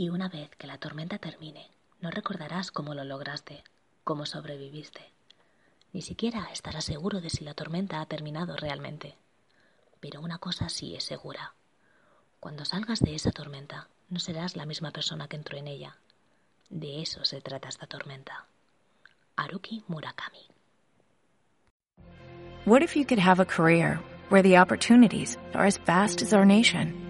Y una vez que la tormenta termine, no recordarás cómo lo lograste, cómo sobreviviste. Ni siquiera estarás seguro de si la tormenta ha terminado realmente. Pero una cosa sí es segura. Cuando salgas de esa tormenta, no serás la misma persona que entró en ella. De eso se trata esta tormenta. Haruki Murakami. What if you could have a career where the opportunities are as vast as our nation?